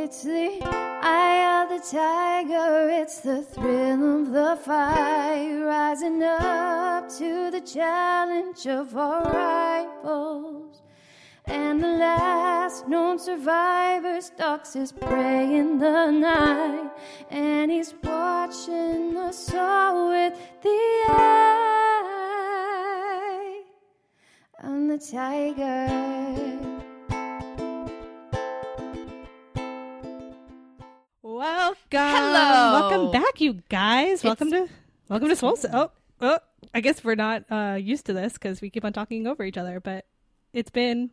It's the eye of the tiger, it's the thrill of the fight, rising up to the challenge of our rivals. And the last known survivor stalks his prey in the night, and he's watching us all with the eye on the tiger. Hello. Welcome back, you guys. welcome to welcome to Swole. Oh, oh, I guess we're not uh, used to this because we keep on talking over each other. But it's been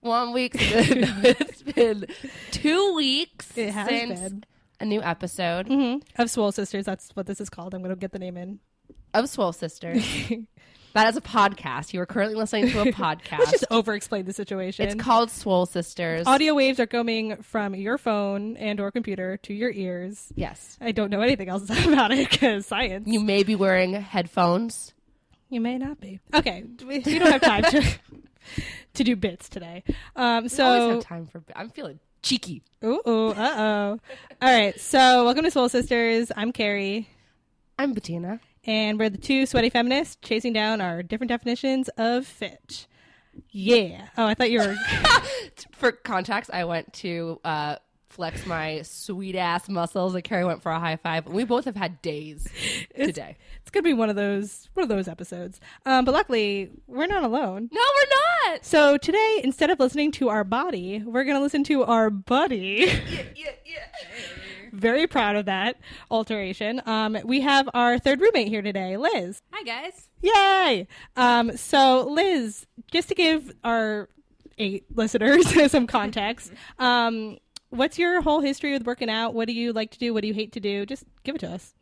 One week. it's been two weeks It has since been. a new episode of Swole Sisters. That's what this is called. I'm going to get the name in. of Swole Sisters. that is a podcast. You are currently listening to a podcast. Let's just over-explain the situation. it's called Swole Sisters. Audio waves are coming from your phone and or computer to your ears. Yes. I don't know anything else about it because science. You may be wearing headphones. You may not be. Okay, we we don't have time to to do bits today. Um, We so always have time for. I'm feeling cheeky. Ooh, ooh, uh oh. All right, so welcome to Swole Sisters. I'm Carrie, I'm Bettina. And we're the two sweaty feminists chasing down our different definitions of fit. Yeah. Oh, I thought you were. For context, I went to uh, flex my sweet ass muscles, and Carrie went for a high five. We both have had days today. It's gonna be one of those one of those episodes. Um, but luckily, we're not alone. No, we're not. So today, instead of listening to our body, we're gonna listen to our buddy. Yeah, Yeah, yeah. Very proud of that alteration. Um, we have our third roommate here today, Liz. Hi guys. Yay! Um, so, Liz, just to give our eight listeners some context, um, what's your whole history with working out? What do you like to do? What do you hate to do? Just give it to us.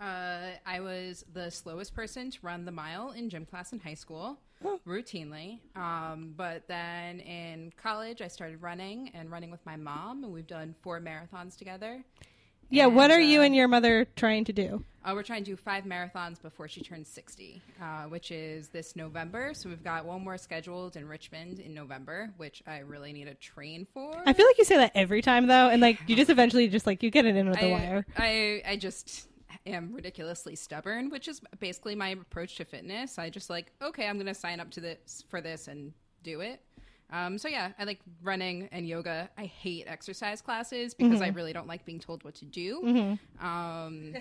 Uh, I was the slowest person to run the mile in gym class in high school, routinely. Um, but then in college, I started running and running with my mom, and we've done four marathons together. Yeah, what And, are you uh, and your mother trying to do? Uh, we're trying to do five marathons before she turns 60, uh, which is this November. So we've got one more scheduled in Richmond in November, which I really need to train for. I feel like you say that every time, though, and like you just eventually just like you get it in with the wire. I I just am ridiculously stubborn, which is basically my approach to fitness. I just like, okay, I'm going to sign up to this for this and do it. Um, so yeah, I like running and yoga. I hate exercise classes because I really don't like being told what to do. Um,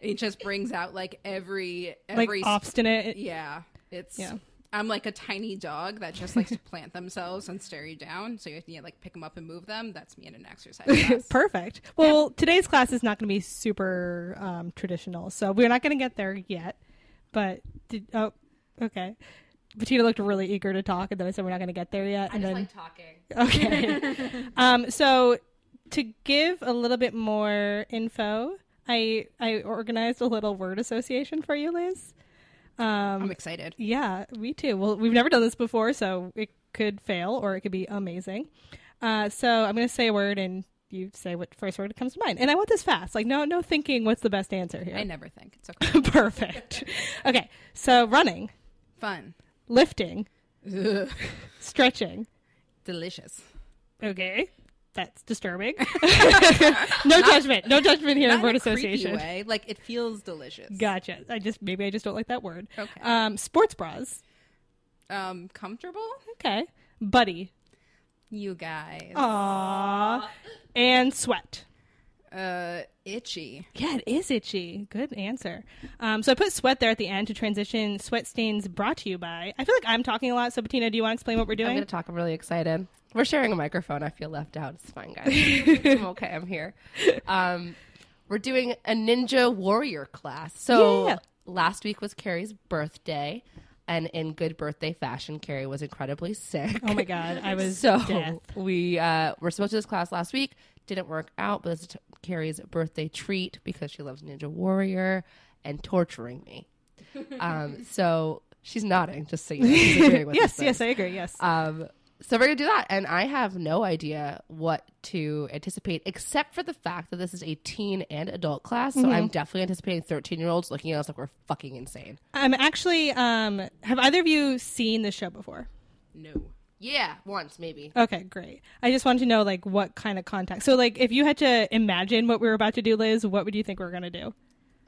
it just brings out like every Like every sp- obstinate. yeah, it's. Yeah. I'm like a tiny dog that just likes to plant themselves and stare you down. So you have to like pick them up and move them. That's me in an exercise class. Perfect. Well, today's class is not going to be super um, traditional, so we're not going to get there yet. But did, oh, okay. Bettina looked really eager to talk, and then I said we're not going to get there yet. I and just then like talking. okay. um, so to give a little bit more info, I I organized a little word association for you, Liz. Um, I'm excited. yeah, me too. Well, we've never done this before, so it could fail or it could be amazing. Uh, so I'm going to say a word, and you say what first word comes to mind. And I want this fast, like no no thinking. What's the best answer here? I never think it's okay. Perfect. okay, so running, Fun. Lifting, Ugh. stretching. Delicious. Okay. That's disturbing. no judgment. No judgment here in Not word association. way. Like it feels delicious. Gotcha. I just maybe I just don't like that word. Okay. Um, sports bras. Um, comfortable. Okay. Buddy. You guys. Aww. And sweat. Uh, itchy. Yeah, it is itchy. Good answer. Um, so I put sweat there at the end to transition. Sweat stains brought to you by. I feel like I'm talking a lot. So Bettina, do you want to explain what we're doing? I'm going to talk. I'm really excited. We're sharing a microphone. I feel left out. It's fine, guys. I'm okay. I'm here. Um, we're doing a Ninja Warrior class. So Yeah. last week was Carrie's birthday, and in good birthday fashion, Carrie was incredibly sick. Oh my god, I was so death. we uh, were supposed to this class last week. Didn't work out, but it's Carrie's birthday treat because she loves Ninja Warrior and torturing me. um, so she's nodding, just so you know. With Yes, yes, I agree. Yes. Um, so we're gonna do that, and I have no idea what to anticipate, except for the fact that this is a teen and adult class. So Mm-hmm. I'm definitely anticipating 13 year olds looking at us like we're fucking insane. I'm actually. Um, have either of you seen this show before? No. Yeah, once maybe. Okay, great. I just wanted to know like what kind of context. So like if you had to imagine what we were about to do, Liz, what would you think we are gonna do?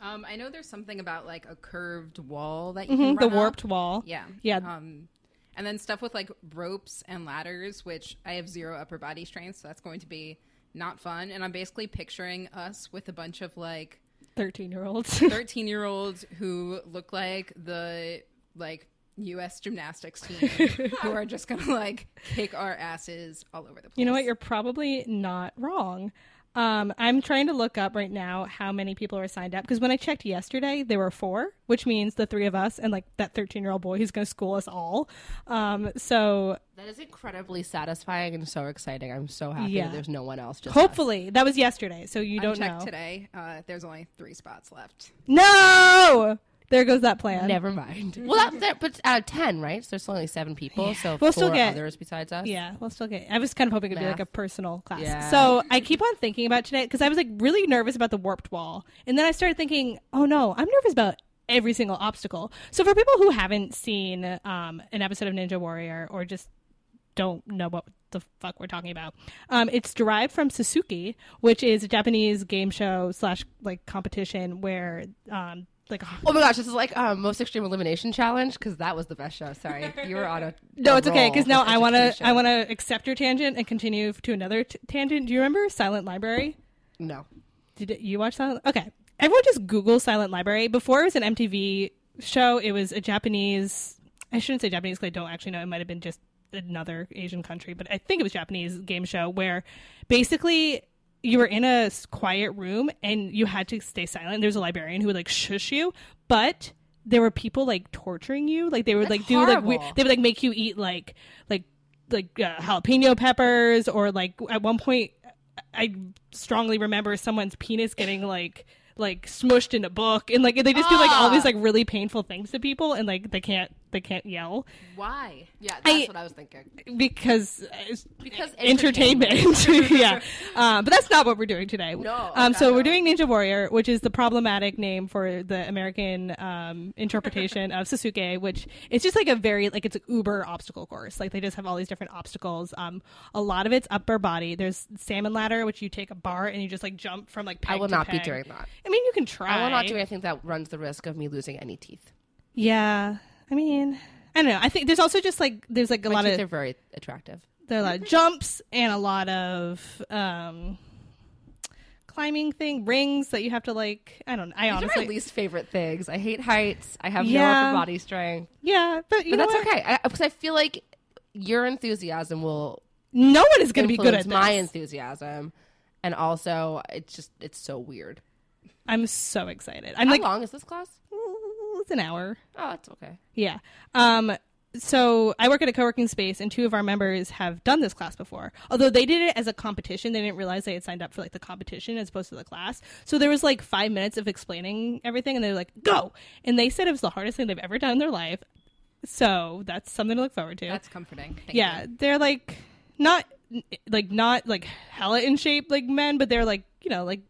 Um, I know there's something about like a curved wall that you Mhm, can the run up. warped wall. Yeah. Yeah. Um, and then stuff with like ropes and ladders, which I have zero upper body strength, so that's going to be not fun. And I'm basically picturing us with a bunch of like Thirteen year olds. 13 year olds who look like the like U.S. gymnastics team who are just gonna like kick our asses all over the place. You know what? You're probably not wrong. Um, I'm trying to look up right now how many people are signed up because when I checked yesterday, there were four, which means the three of us and like that 13 year old boy who's going to school us all. Um, so That is incredibly satisfying and so exciting. I'm so happy Yeah. that there's no one else. Just us. hopefully that was yesterday. So you don't checked know. today. Uh, there's only three spots left. No, there goes that plan. Never mind. Well, that, that but out of ten, right? So there's only seven people. So We'll four still get- others besides us. Yeah, we'll still get. I was kind of hoping it'd be like a personal class. Yeah. So I keep on thinking about tonight because I was like really nervous about the warped wall, and then I started thinking, oh no, I'm nervous about every single obstacle. So for people who haven't seen um, an episode of Ninja Warrior or just don't know what the fuck we're talking about, um, it's derived from Sasuke, which is a Japanese game show slash like competition where um, like Oh my gosh, this is like um, most extreme elimination challenge because that was the best show. Sorry, you were on a No, it's okay because now I want to. I want to accept your tangent and continue to another t- tangent. Do you remember Silent Library? No, Did it- you watch Silent? Okay, everyone just Google Silent Library. Before it was an MTV show, it was a Japanese. I shouldn't say Japanese because I don't actually know. It might have been just another Asian country, but I think it was Japanese game show where basically you were in a quiet room and you had to stay silent. There's a librarian who would like shush you, but there were people like torturing you. Like they would That's like do like we- they would like make you eat like like like uh, jalapeno peppers or like at one point I strongly remember someone's penis getting like like smushed in a book and like they just do like all Ah. these like really painful things to people and like they can't they can't yell. Why? yeah, that's I- what I was thinking. because it's Because entertainment, yeah. Um, but that's not what we're doing today. No, um, okay, so we're doing ninja warrior which is the problematic name for the american um, interpretation of sasuke which it's just like a very like it's an uber obstacle course. Like they just have all these different obstacles. Um, a lot of it's upper body. There's salmon ladder which you take a bar and you just like jump from like peg I will to not be doing that. i mean you can try I will not do anything that runs the risk of me losing any teeth. yeah i mean i don't know i think there's also just like there's like a My lot of they're very attractive. there are a lot of jumps and a lot of um climbing thing rings that you have to like i don't know. i These are honestly my least favorite things. I hate heights. I have no upper body strength, yeah but you but know that's what? okay because I, feel like your enthusiasm will no one is going to be good at my this. enthusiasm, and also it's just it's so weird. i'm so excited i'm How like long is this class? "Ooh, it's an hour Oh, it's okay. yeah um so I work at a co-working space, and two of our members have done this class before. Although they did it as a competition, they didn't realize they had signed up for like the competition as opposed to the class. So there was like five minutes of explaining everything, and they were like, "Go!" And they said it was the hardest thing they've ever done in their life. So that's something to look forward to. That's comforting. Thank yeah, you. they're like not like not like hella in shape like men, but they're like you know like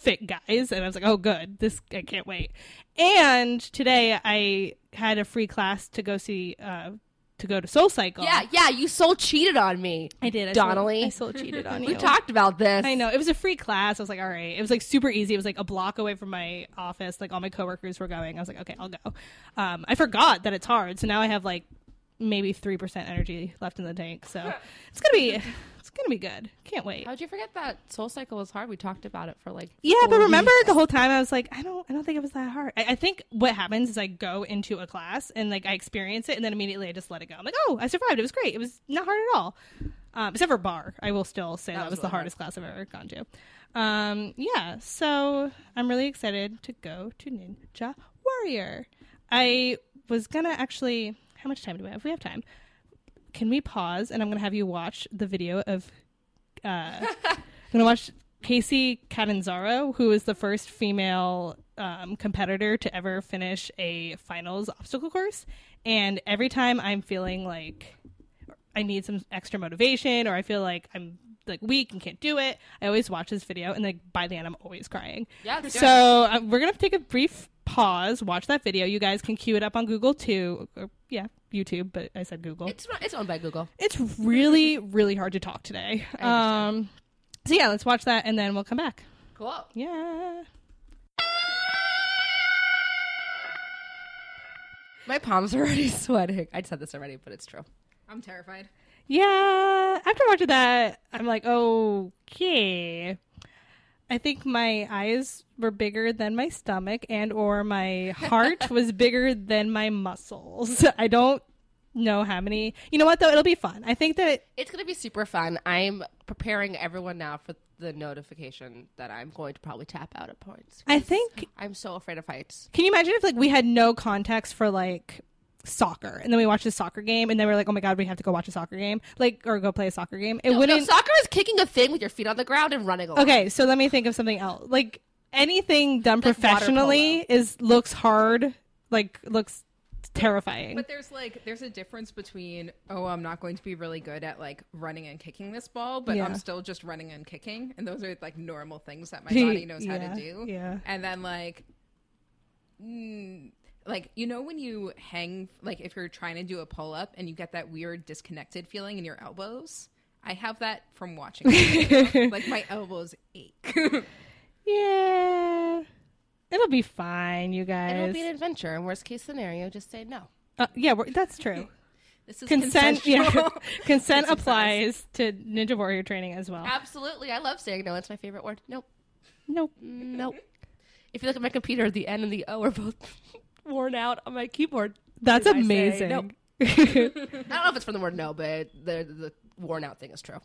fit guys. And I was like, oh, good, this I can't wait. And today I had a free class to go see uh to go to Soul Cycle. Yeah, yeah. You soul cheated on me. I did. I Donnelly. Soul, I soul cheated on you. We talked about this. I know it was a free class. I was like, all right. It was like super easy. It was like a block away from my office. Like all my coworkers were going. I was like, okay, I'll go. Um, I forgot that it's hard, so now I have like maybe three percent energy left in the tank. So it's gonna be it's gonna be good. Can't wait. How'd you forget that Soul Cycle was hard? We talked about it for like Yeah, but remember weeks. the whole time I was like, I don't, I don't think it was that hard. I, I think what happens is I go into a class and like I experience it, and then immediately I just let it go. I'm like, oh, I survived. It was great. It was not hard at all. Um, except for bar, I will still say that, was was the hard. hardest class I've ever gone to. Um, yeah, so I'm really excited to go to Ninja Warrior. I was gonna actually. How much time do we have? We have time. Can we pause and I'm gonna have you watch the video of uh, I'm gonna watch Kacy Catanzaro, who is the first female um, competitor to ever finish a finals obstacle course. And every time I'm feeling like I need some extra motivation, or I feel like I'm like weak and can't do it, I always watch this video, and like by the end, I'm always crying. Yeah, So uh, we're gonna take a brief pause. pause, watch that video. You guys can queue it up on Google too. Or, yeah, YouTube, but I said Google. It's not, it's owned by Google. It's really, really hard to talk today. Um, so yeah, let's watch that and then we'll come back. Cool. Yeah. My palms are already sweating. I said this already, but it's true. I'm terrified. Yeah. After watching that, I'm like, okay. I think my eyes were bigger than my stomach and or my heart was bigger than my muscles. I don't know how many. You know what though? It'll be fun. I think that It's going to be super fun. I'm preparing everyone now for the notification that I'm going to probably tap out at points. I think I'm so afraid of heights. Can you imagine if like we had no context for like soccer and then we watched a soccer game and then we're like, oh my god, we have to go watch a soccer game, like or go play a soccer game. It No, no, wouldn't. soccer is kicking a thing with your feet on the ground and running along. okay, so let me think of something else. Like anything done Like water professionally is looks hard, like looks terrifying. But there's like there's a difference between oh I'm not going to be really good at like running and kicking this ball, but Yeah. I'm still just running and kicking, and those are like normal things that my body knows how Yeah, to do. yeah. And then like, mm, like you know when you hang like if you're trying to do a pull up and you get that weird disconnected feeling in your elbows. I have that from watching. like my elbows ache. yeah, it'll be fine, you guys. It'll be an adventure. In worst case scenario, just say no. uh, yeah, that's true. this is Consent, yeah, consent applies to Ninja Warrior training as well. Absolutely. I love saying no. It's my favorite word. Nope. Nope. Nope. if you look at my computer, the N and the O are both worn out on my keyboard. That's Did I say amazing. no? I don't know if it's from the word no, but the the worn out thing is true.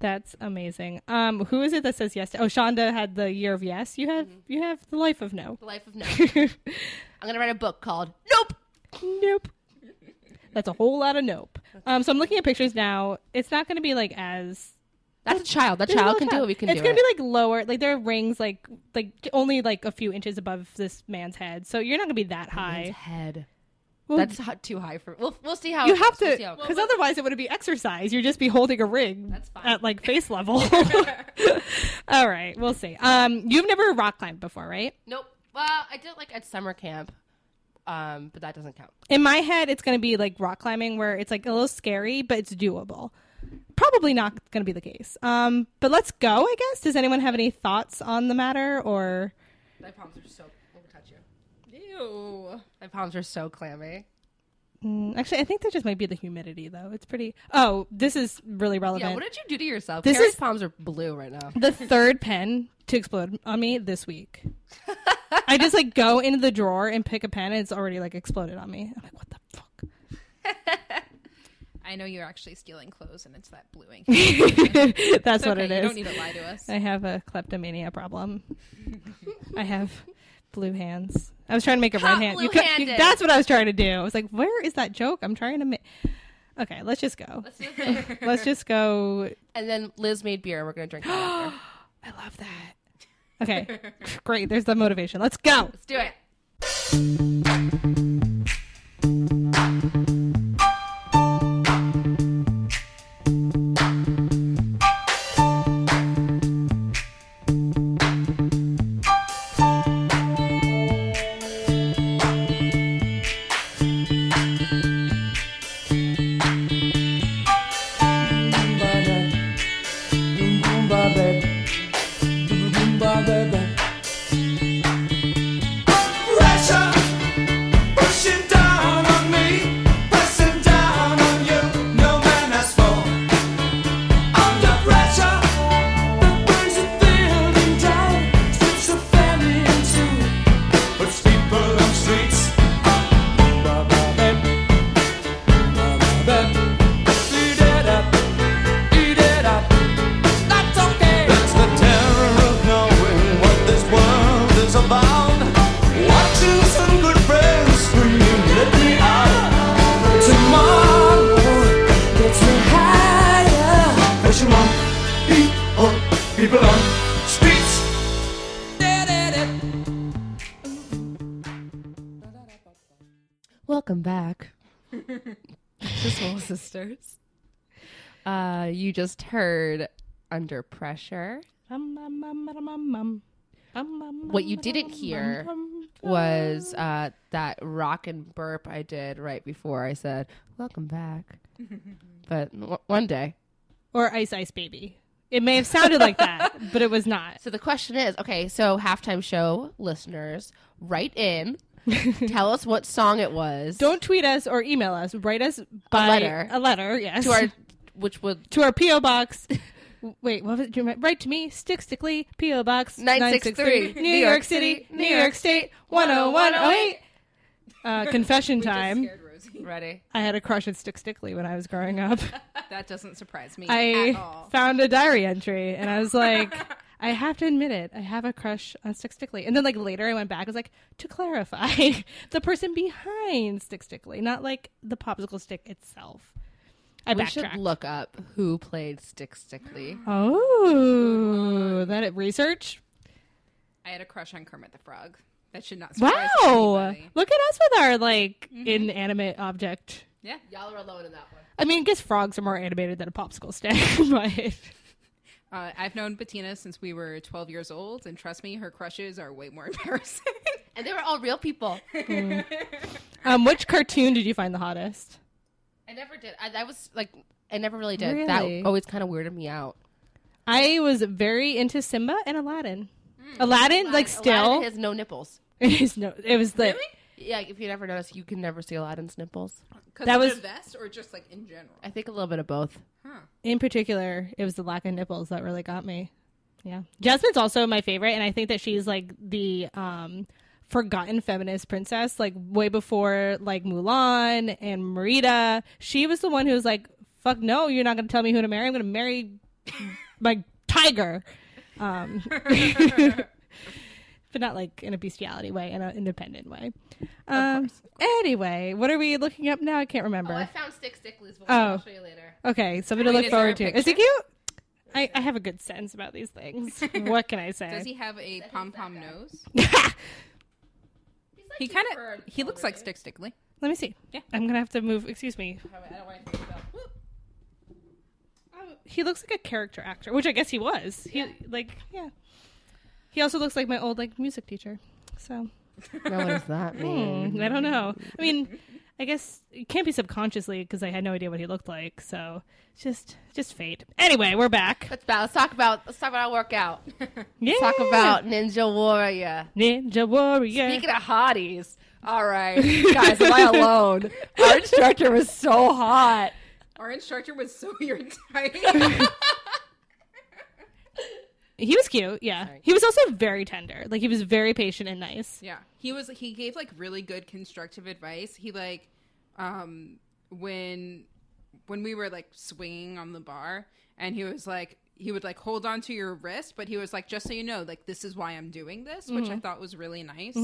That's amazing. Um, who is it that says yes? To, oh, Shonda had the year of yes. You have you have the life of no. The life of no. I'm gonna write a book called Nope. nope. That's a whole lot of nope. Um, so I'm looking at pictures now. It's not going to be like as That's a child. That there's child can do child. it. We can do it. It's do gonna it. be like lower. Like there are rings like like only like a few inches above this man's head. So you're not gonna be that high. head. Well, That's hot, too high for. We'll we'll see how you have goes. To see how it goes. because otherwise it would be exercise. You'd just be holding a ring That's fine. at like face level. All right, we'll see. Um, you've never rock climbed before, right? Nope. Well, I did like at summer camp, um, but that doesn't count. in my head it's going to be like rock climbing where it's like a little scary but it's doable probably not going to be the case um but let's go i guess does anyone have any thoughts on the matter or My palms are so. Let me touch you. Ew. My palms are so clammy. Mm, actually i think that just might be the humidity though it's pretty oh this is really relevant Yeah. What did you do to yourself? This Carrie's is- palms are blue right now. the third pen to explode on me this week i just like go into the drawer and pick a pen and it's already like exploded on me i'm like what the fuck I know you're actually stealing clothes, and it's that blue ink. that's It's what okay, it You don't need to lie to us. I have a kleptomania problem. I have blue hands. I was trying to make a Hot red hand. You could- you- that's what I was trying to do. I was like, where is that joke? I'm trying to make. Okay, let's just go. Let's do. Let's just go. and then Liz made beer. and We're gonna drink that. I love that. Okay, great. There's the motivation. Let's go. Let's do it. Heard Under Pressure. What you didn't hear was uh, that rock and burp I did right before I said "Welcome back." but w- one day. Or Ice Ice Baby. It may have sounded like that, but it was not. So the question is, okay, so halftime show listeners, write in, tell us what song it was. Don't tweet us or email us. Write us by letter. A letter, yes. to our, which would to our PO box. Wait, what was it? Do you remember? Write to me, Stick Stickly, PO Box 963, New York City, New York State, 10108. Uh, confession time. Scared Rosie. ready. I had a crush on Stick Stickly when I was growing up. That doesn't surprise me I at all. found a diary entry and I was like, I have to admit it. I have a crush on Stick Stickly. And then like later I went back. I was like, to clarify, the person behind Stick Stickly, not like the popsicle stick itself. I We should look up who played Stick Stickly. Oh, that at research. I had a crush on Kermit the Frog. That should not surprise Wow, anybody. look at us with our like inanimate object. Yeah. Y'all are alone in that one. I mean, I guess frogs are more animated than a popsicle stick, but Uh, I've known Bettina since we were 12 years old, and trust me, her crushes are way more embarrassing. And they were all real people. um, which cartoon did you find the hottest? I never did. I, I was like, I never really did. Really? That always kind of weirded me out. I was very into Simba and Aladdin. Aladdin, like still, Aladdin has no nipples. it is no. It was the Yeah, if you never noticed, you can never see Aladdin's nipples. Because That of was- the vest, or just like in general. I think a little bit of both. in particular. It was the lack of nipples that really got me. Yeah, Jasmine's also my favorite, and I think that she's like the um forgotten feminist princess. Like way before like Mulan and Merida, she was the one who was like, "Fuck no, you're not going to tell me who to marry. I'm going to marry my tiger." Um, but not like in a bestiality way, in an independent way. Um, anyway, what are we looking up now? I can't remember. Oh, I found Stick Stickly's voice. Oh. I'll show you later. Okay, something to Wait, look is there forward to. Is he cute? I, I have a good sense about these things. what can I say? Does he have a pom pom nose? He's like He kind of he looks like. Stick Stickly. Let me see. Yeah. I'm gonna have to move. Excuse me. I don't want to think about. Oh, he looks like a character actor, which I guess he was. He like yeah. He also looks like my old like music teacher. So Now, what does that mean? hmm, I don't know. I mean, I guess it can't be subconsciously because I had no idea what he looked like. So just just fate. Anyway, we're back. Let's, about, let's talk about let's talk about our workout. Yeah. Talk about Ninja Warrior. Ninja Warrior. Speaking of hotties, all right, guys, am I alone? Our instructor was so hot. Our instructor was so your type. He was cute, yeah. He was also very tender. Like he was very patient and nice. Yeah, he was. He gave like really good constructive advice. He like, um, when when we were like swinging on the bar, and he was like, he would like hold on to your wrist, but he was like, just so you know, like this is why I'm doing this, which I thought was really nice.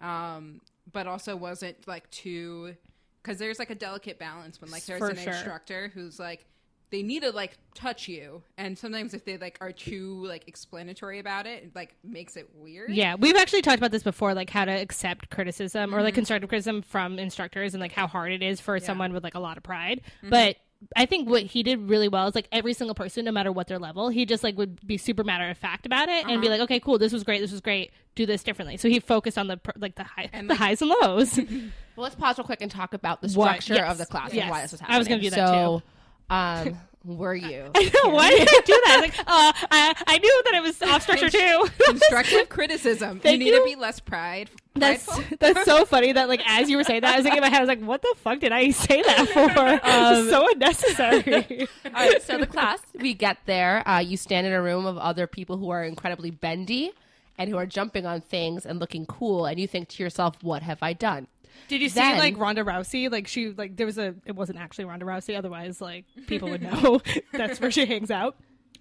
Um, but also wasn't like too, because there's like a delicate balance when like there's For an sure. instructor who's like. They need to like touch you, and sometimes if they like are too like explanatory about it, it like makes it weird. Yeah, we've actually talked about this before, like how to accept criticism or like mm-hmm. constructive criticism from instructors and like how hard it is for someone with like a lot of pride. Mm-hmm. But I think what he did really well is like every single person, no matter what their level, he just like would be super matter of fact about it and be uh-huh. like, okay, cool, this was great, this was great, do this differently. So he focused on the like the high, the like- hies and lows. Well, let's pause real quick and talk about the structure yes. of the class Yes. and why this was happening. I was gonna do that, so, um, were you? I know why did I do that? Like, uh, I I knew that it was off structure too. constructive criticism. Thank you need you. to be less pride. That's prideful. that's so funny that like as you were saying that, I was like in my head, I was like, "What the fuck did I say that for? Um, so unnecessary." All right, so the class, we get there. Uh, you stand in a room of other people who are incredibly bendy and who are jumping on things and looking cool, and you think to yourself, "What have I done?" Did you see like Ronda Rousey? Like she like there was a it wasn't actually Ronda Rousey, otherwise like people would know that's where she hangs out.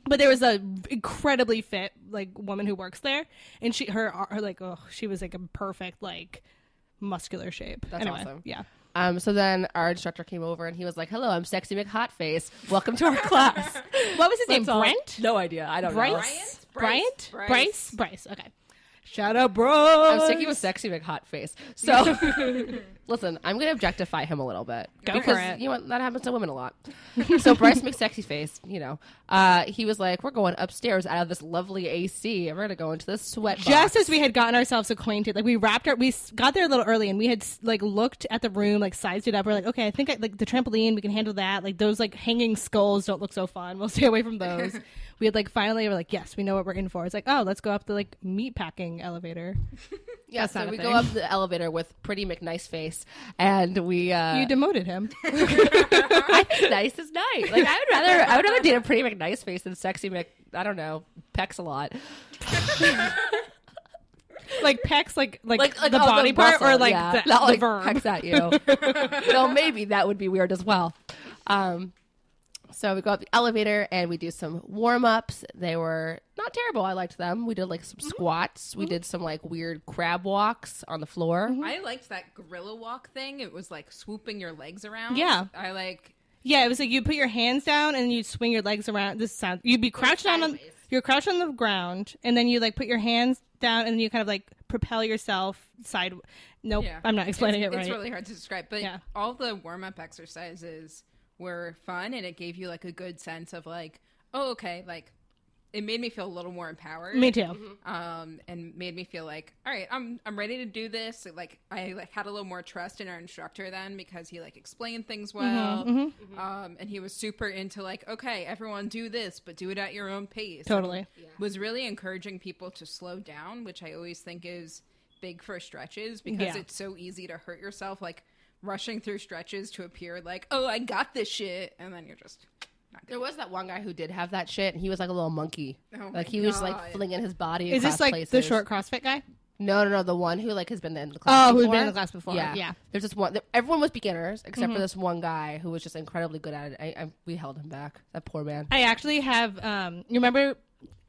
But there was a incredibly fit like woman who works there, and she her, her like oh she was like a perfect like muscular shape. That's anyway, awesome. Yeah. Um, so then our instructor came over and he was like, "Hello, I'm Sexy McHotface. Welcome to our class." What was his name? That's all. Brent. No idea. I don't know. Bryce. Bryant? Bryant. Bryce. Bryce. Bryce. Okay. Shout out, bro. I'm sticking with sexy big hot face. So, listen, I'm going to objectify him a little bit Go for because it. you know what? that happens to women a lot. so Bryce McSexy face, you know, uh, he was like, "We're going upstairs out of this lovely AC, and we're going to go into this sweat." just box." as we had gotten ourselves acquainted like we wrapped our we got there a little early and we had like looked at the room like sized it up we're like okay i think I, like the trampoline we can handle that like those like hanging skulls don't look so fun we'll stay away from those we had like finally we're like yes we know what we're in for it's like oh let's go up the like meat packing elevator yeah, That's so we go up the elevator with pretty McNice face, and we uh, you demoted him I think nice is nice. Like I would rather I would rather date a pretty McNice face than sexy Mc I don't know pecs a lot. like pecs like like, Like, like the oh, body part muscle, or like yeah. the, Not the like verb pecs at you. so maybe that would be weird as well. Um, so we go up the elevator and we do some warm ups. They were not terrible. I liked them. We did like some mm-hmm. squats. We mm-hmm. did some like weird crab walks on the floor. Mm-hmm. I liked that gorilla walk thing. It was like swooping your legs around. Yeah. I like. Yeah, it was like you put your hands down and you'd swing your legs around. This sound you'd be crouched down on sideways. you're crouched on the ground and then you like put your hands down and then you kind of like propel yourself side. Nope, Yeah. I'm not explaining it's, it right. It's really hard to describe, but Yeah. all the warm up exercises were fun, and it gave you like a good sense of like, oh, okay, like it made me feel a little more empowered. Me too. Mm-hmm. um, and made me feel like, all right, I'm I'm ready to do this. Like I like had a little more trust in our instructor then because he like explained things Mm-hmm, well, Um, and he was super into like, okay, everyone do this, but do it at your own pace. Totally. And was really encouraging people to slow down, which I always think is big for stretches because Yeah. it's so easy to hurt yourself, like rushing through stretches to appear like, oh, I got this shit, and then you're just. Not There was that one guy who did have that shit, and he was like a little monkey. Oh like he was like flinging his body. Is this like places. the short CrossFit guy? No, no, no. The one who like has been in the class. Oh, who's before. been in the class before. Yeah, Yeah. There's this one. Everyone was beginners except Mm-hmm. for this one guy who was just incredibly good at it. I, I, we held him back. That poor man. I actually have. Um, you remember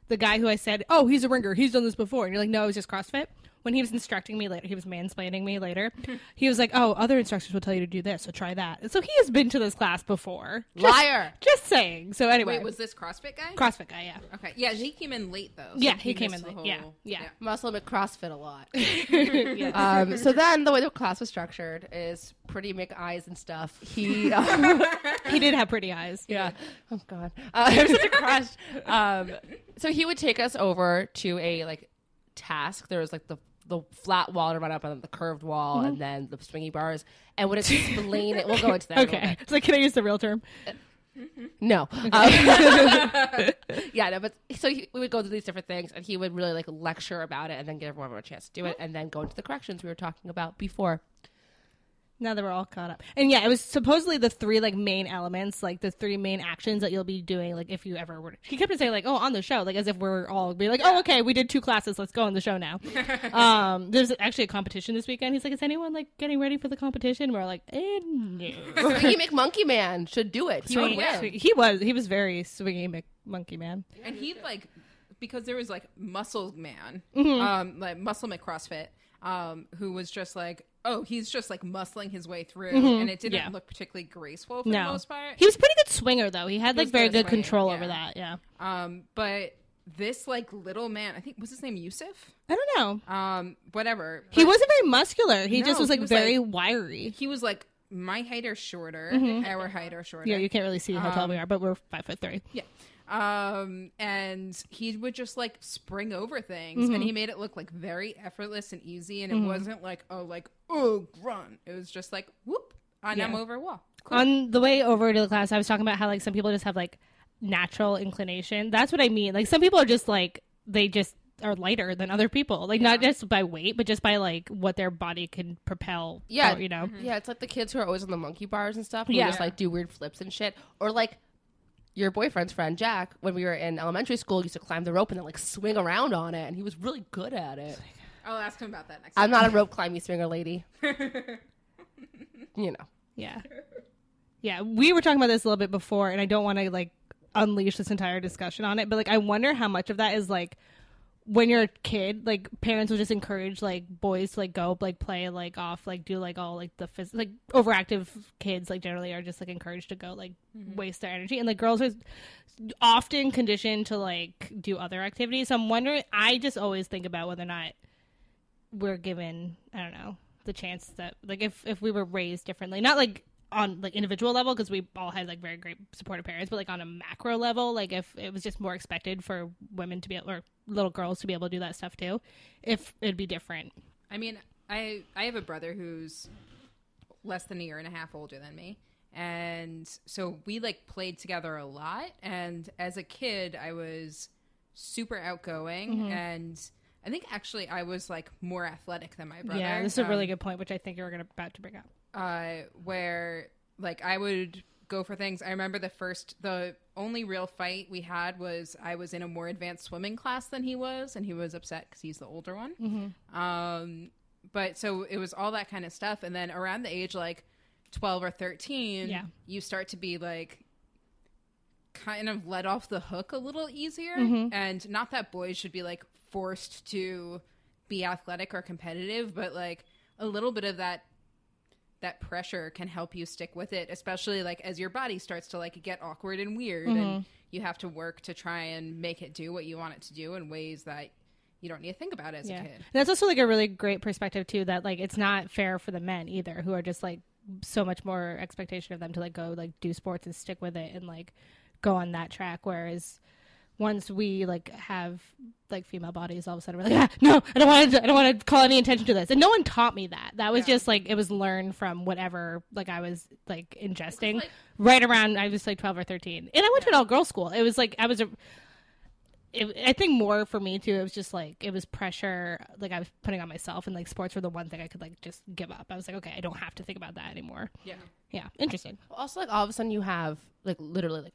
the guy who I said, "Oh, he's a ringer. He's done this before," and you're like, "No, it was just CrossFit." When he was instructing me later, he was mansplaining me later. he was like, "Oh, other instructors will tell you to do this, so try that." And so he has been to this class before. Just, Liar. Just saying. So anyway, Wait, was this CrossFit guy? CrossFit guy? Yeah. Okay, yeah, he came in late though. so Yeah, he came missed in the late. Yeah, whole- yeah. Muscle at CrossFit a lot. um, so then the way the class was structured is pretty eyes and stuff. He. Uh, He did have pretty eyes. Yeah. Oh God. Uh, it was such a crush. Um, so he would take us over to a like task. There was like the the flat wall to run up, and then the curved wall, and mm-hmm. then the swingy bars, and would explain it. We'll go into that. in a little Okay. It's can I use the real term? Uh, no. Um, yeah, no, but so he, we would go through these different things, and he would really like lecture about it, and then give everyone a chance to do it, mm-hmm. and then go into the corrections we were talking about before. Now that we're all caught up. And yeah, it was supposedly the three like main elements, like the three main actions that you'll be doing, like if you ever were. He kept on saying like, "Oh, on the show," like as if we're all be like, "Oh, okay, we did two classes, let's go on the show now." um, there's actually a competition this weekend. He's like, "Is anyone like getting ready for the competition?" We're like, eh, "No." Swingy McMonkey Man should do it. He would win. swing- he was he was very swingy Mc- monkey man. and he like because there was like muscle man Mm-hmm. um like muscle mcrossfit um who was just like oh he's just like muscling his way through and it didn't Mm-hmm. Yeah. look particularly graceful for No, the most part he was a pretty good swinger though. He had like was very good good swinging, control yeah. over that. Yeah, um but this like little man i think was his name yusuf I don't know. um whatever He wasn't very muscular. He No, just was like was, very like- wiry. he was like my height or shorter our height or shorter Mm-hmm. Yeah, you can't really see how tall Um, we are, but we're five foot three. Yeah. Um, and he would just like spring over things Mm-hmm. and he made it look like very effortless and easy. And it wasn't like, oh, like, oh, run. It was just like, whoop, and I'm over a wall. On the way over to the class, I was talking about how like some people just have like natural inclination. That's what I mean. Like some people are just like they just are lighter than other people. Like not just by weight, but just by like what their body can propel. Yeah, for, you know. Yeah, it's like the kids who are always on the monkey bars and stuff. Who Yeah. just like do weird flips and shit, or like your boyfriend's friend Jack, when we were in elementary school, used to climb the rope and then like swing around on it, and he was really good at it. I'll ask him about that next time. I'm time. not a rope climbing swinger lady. you know. Yeah. Yeah, we were talking about this a little bit before, and I don't want to like unleash this entire discussion on it, but like I wonder how much of that is like when you're a kid, like parents will just encourage like boys to like go like play like off like do like all like the phys- like overactive kids like generally are just like encouraged to go like mm-hmm. waste their energy, and like girls are often conditioned to like do other activities. So I'm wondering. I just always think about whether or not we're given I don't know the chance that like if if we were raised differently, not like on like individual level because we all had like very great supportive parents, but like on a macro level, like if it was just more expected for women to be able or little girls to be able to do that stuff too, if it'd be different. I mean, I I have a brother who's less than a year and a half older than me. And so we like played together a lot and as a kid I was super outgoing and I think actually I was like more athletic than my brother. Yeah, this is a really Um, good point, which I think you're gonna about to bring up. uh, where like I would go for things. I remember the first, the only real fight we had was I was in a more advanced swimming class than he was, and he was upset because he's the older one. Um, but so it was all that kind of stuff, and then around the age like twelve or thirteen, Yeah. you start to be like kind of let off the hook a little easier Mm-hmm. and not that boys should be like forced to be athletic or competitive but like a little bit of that that pressure can help you stick with it especially like as your body starts to like get awkward and weird Mm-hmm. and you have to work to try and make it do what you want it to do in ways that you don't need to think about as Yeah, a kid And that's also like a really great perspective too. That like it's not fair for the men either, who are just like so much more expectation of them to like go like do sports and stick with it and like go on that track. Whereas once we like have like female bodies, all of a sudden we're like, ah, no, I don't want to, I don't want to call any attention to this. And no one taught me that. That was just like it was learned from whatever like I was like ingesting right around I was like twelve or thirteen, and I went to an all girls school. It was like I was a it, I think more for me too. It was just like it was pressure, like I was putting on myself, and like sports were the one thing I could like just give up. I was like, okay, I don't have to think about that anymore. yeah Yeah, interesting. Also, like all of a sudden, you have like literally like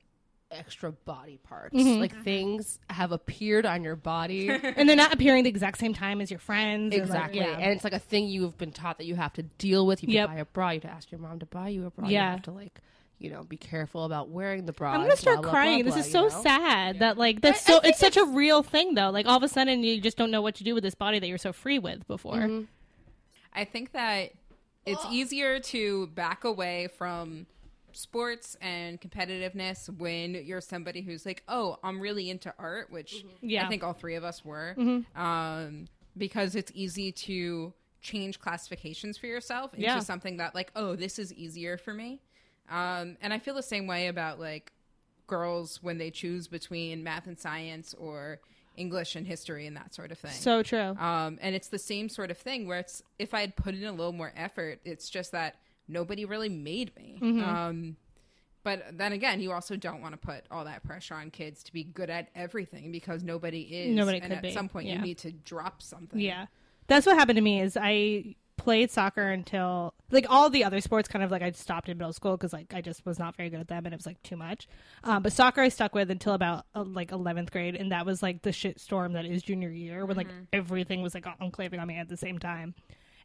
extra body parts. Mm-hmm. Like things have appeared on your body. and they're not appearing the exact same time as your friends. and, like, exactly, yeah. and it's like a thing you've been taught that you have to deal with. You have Yep. to buy a bra. You have to ask your mom to buy you a bra. You Yeah. have to like you know be careful about wearing the bra. I'm gonna start blah, blah, crying. blah, this is so you know? sad that like that's I- I so think it's such a real thing though. Like all of a sudden you just don't know what to do with this body that you're so free with before. Mm-hmm. I think that it's easier to back away from sports and competitiveness when you're somebody who's like, oh, I'm really into art, which Yeah. I think all three of us were, um, because it's easy to change classifications for yourself into Yeah. something that like, oh, this is easier for me. Um, and I feel the same way about like girls when they choose between math and science or English and history and that sort of thing. So true. Um, and it's the same sort of thing where it's if I had put in a little more effort, it's just that nobody really made me. Mm-hmm. Um, but then again, you also don't want to put all that pressure on kids to be good at everything because nobody is. Nobody and could at be, some point, yeah. you need to drop something. Yeah. That's what happened to me is I played soccer until like all the other sports kind of like I stopped in middle school because like I just was not very good at them and it was like too much. Um, but soccer I stuck with until about uh, like 11th grade and that was like the shit storm that is junior year when like everything was like enclaving on me at the same time.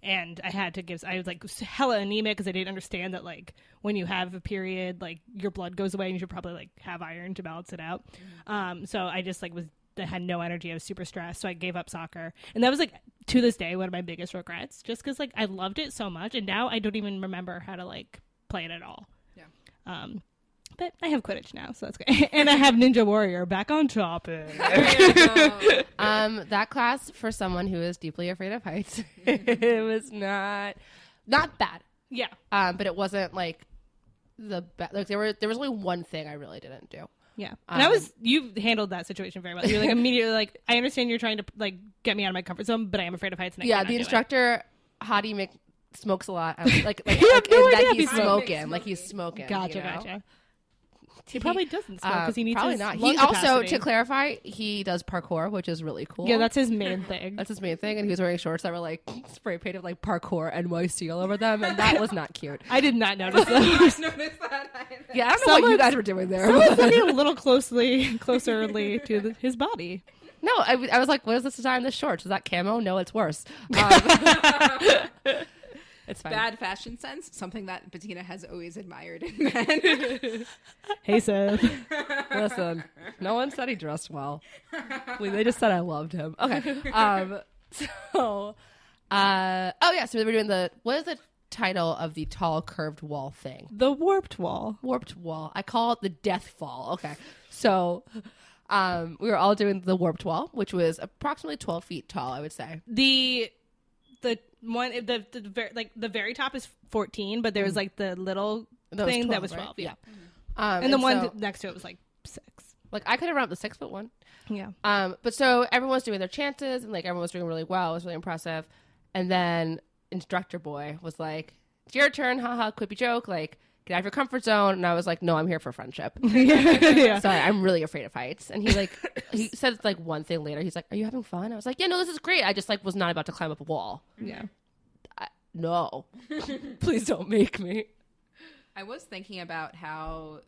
And I had to give. I was like hella anemic because I didn't understand that like when you have a period, like your blood goes away and you should probably like have iron to balance it out. Um, so I just like was I had no energy. I was super stressed, so I gave up soccer, and that was like to this day one of my biggest regrets. Just because like I loved it so much, and now I don't even remember how to like play it at all. Yeah. Um, but I have Quidditch now, so that's great, and I have Ninja Warrior back on topic. Um, that class for someone who is deeply afraid of heights, it was not not bad. yeah, Um, but it wasn't like the best. like there were there was only one thing I really didn't do. yeah. And I was you handled that situation very well. You're like immediately like I understand you're trying to like get me out of my comfort zone, but I am afraid of heights. And I yeah, the instructor Hottie Mc smokes a lot. I was like, like, like, no that he's smoking, like he's smoking. Gotcha, you know? gotcha. He probably doesn't Uh, because he needs probably his not. lung He also, capacity. to clarify, he does parkour, which is really cool. yeah, that's his main thing. that's his main thing. And he was wearing shorts that were like spray painted like parkour NYC all over them, and that was not cute. I did not notice that. Yeah, I don't know what you Someone's- guys were doing there. Someone's getting a little closely, closerly to the, his body. No, I, w- I was like, what is this design? The shorts is that camo? No, it's worse. Um, it's fine. Bad fashion sense, something that Bettina has always admired in men. Hey, Seth. Listen, no one said he dressed well. We- they just said I loved him. Okay. Um. So, uh. Oh yeah. So we were doing the what is the title of the tall curved wall thing? the warped wall. Warped wall. I call it the death fall. Okay. So, um, we were all doing the warped wall, which was approximately twelve feet tall. I would say. The one the, the ver- like the very top is 14 but there was like the little That was thing that 12, was right? 12 yeah, Um, and the one so, next to it was like six like I could have run up the six foot one. yeah Um, but so everyone was doing their chances and like everyone was doing really well. It was really impressive. And then instructor boy was like, "It's your turn, haha, quippy joke, like get out of your comfort zone." And I was like, "No, I'm here for friendship." yeah Sorry, I'm really afraid of heights. And he like he said it's like one thing later. He's like, "Are you having fun?" I was like, "Yeah, no, this is great. I just like was not about to climb up a wall. yeah I, no, please don't make me." I was thinking about how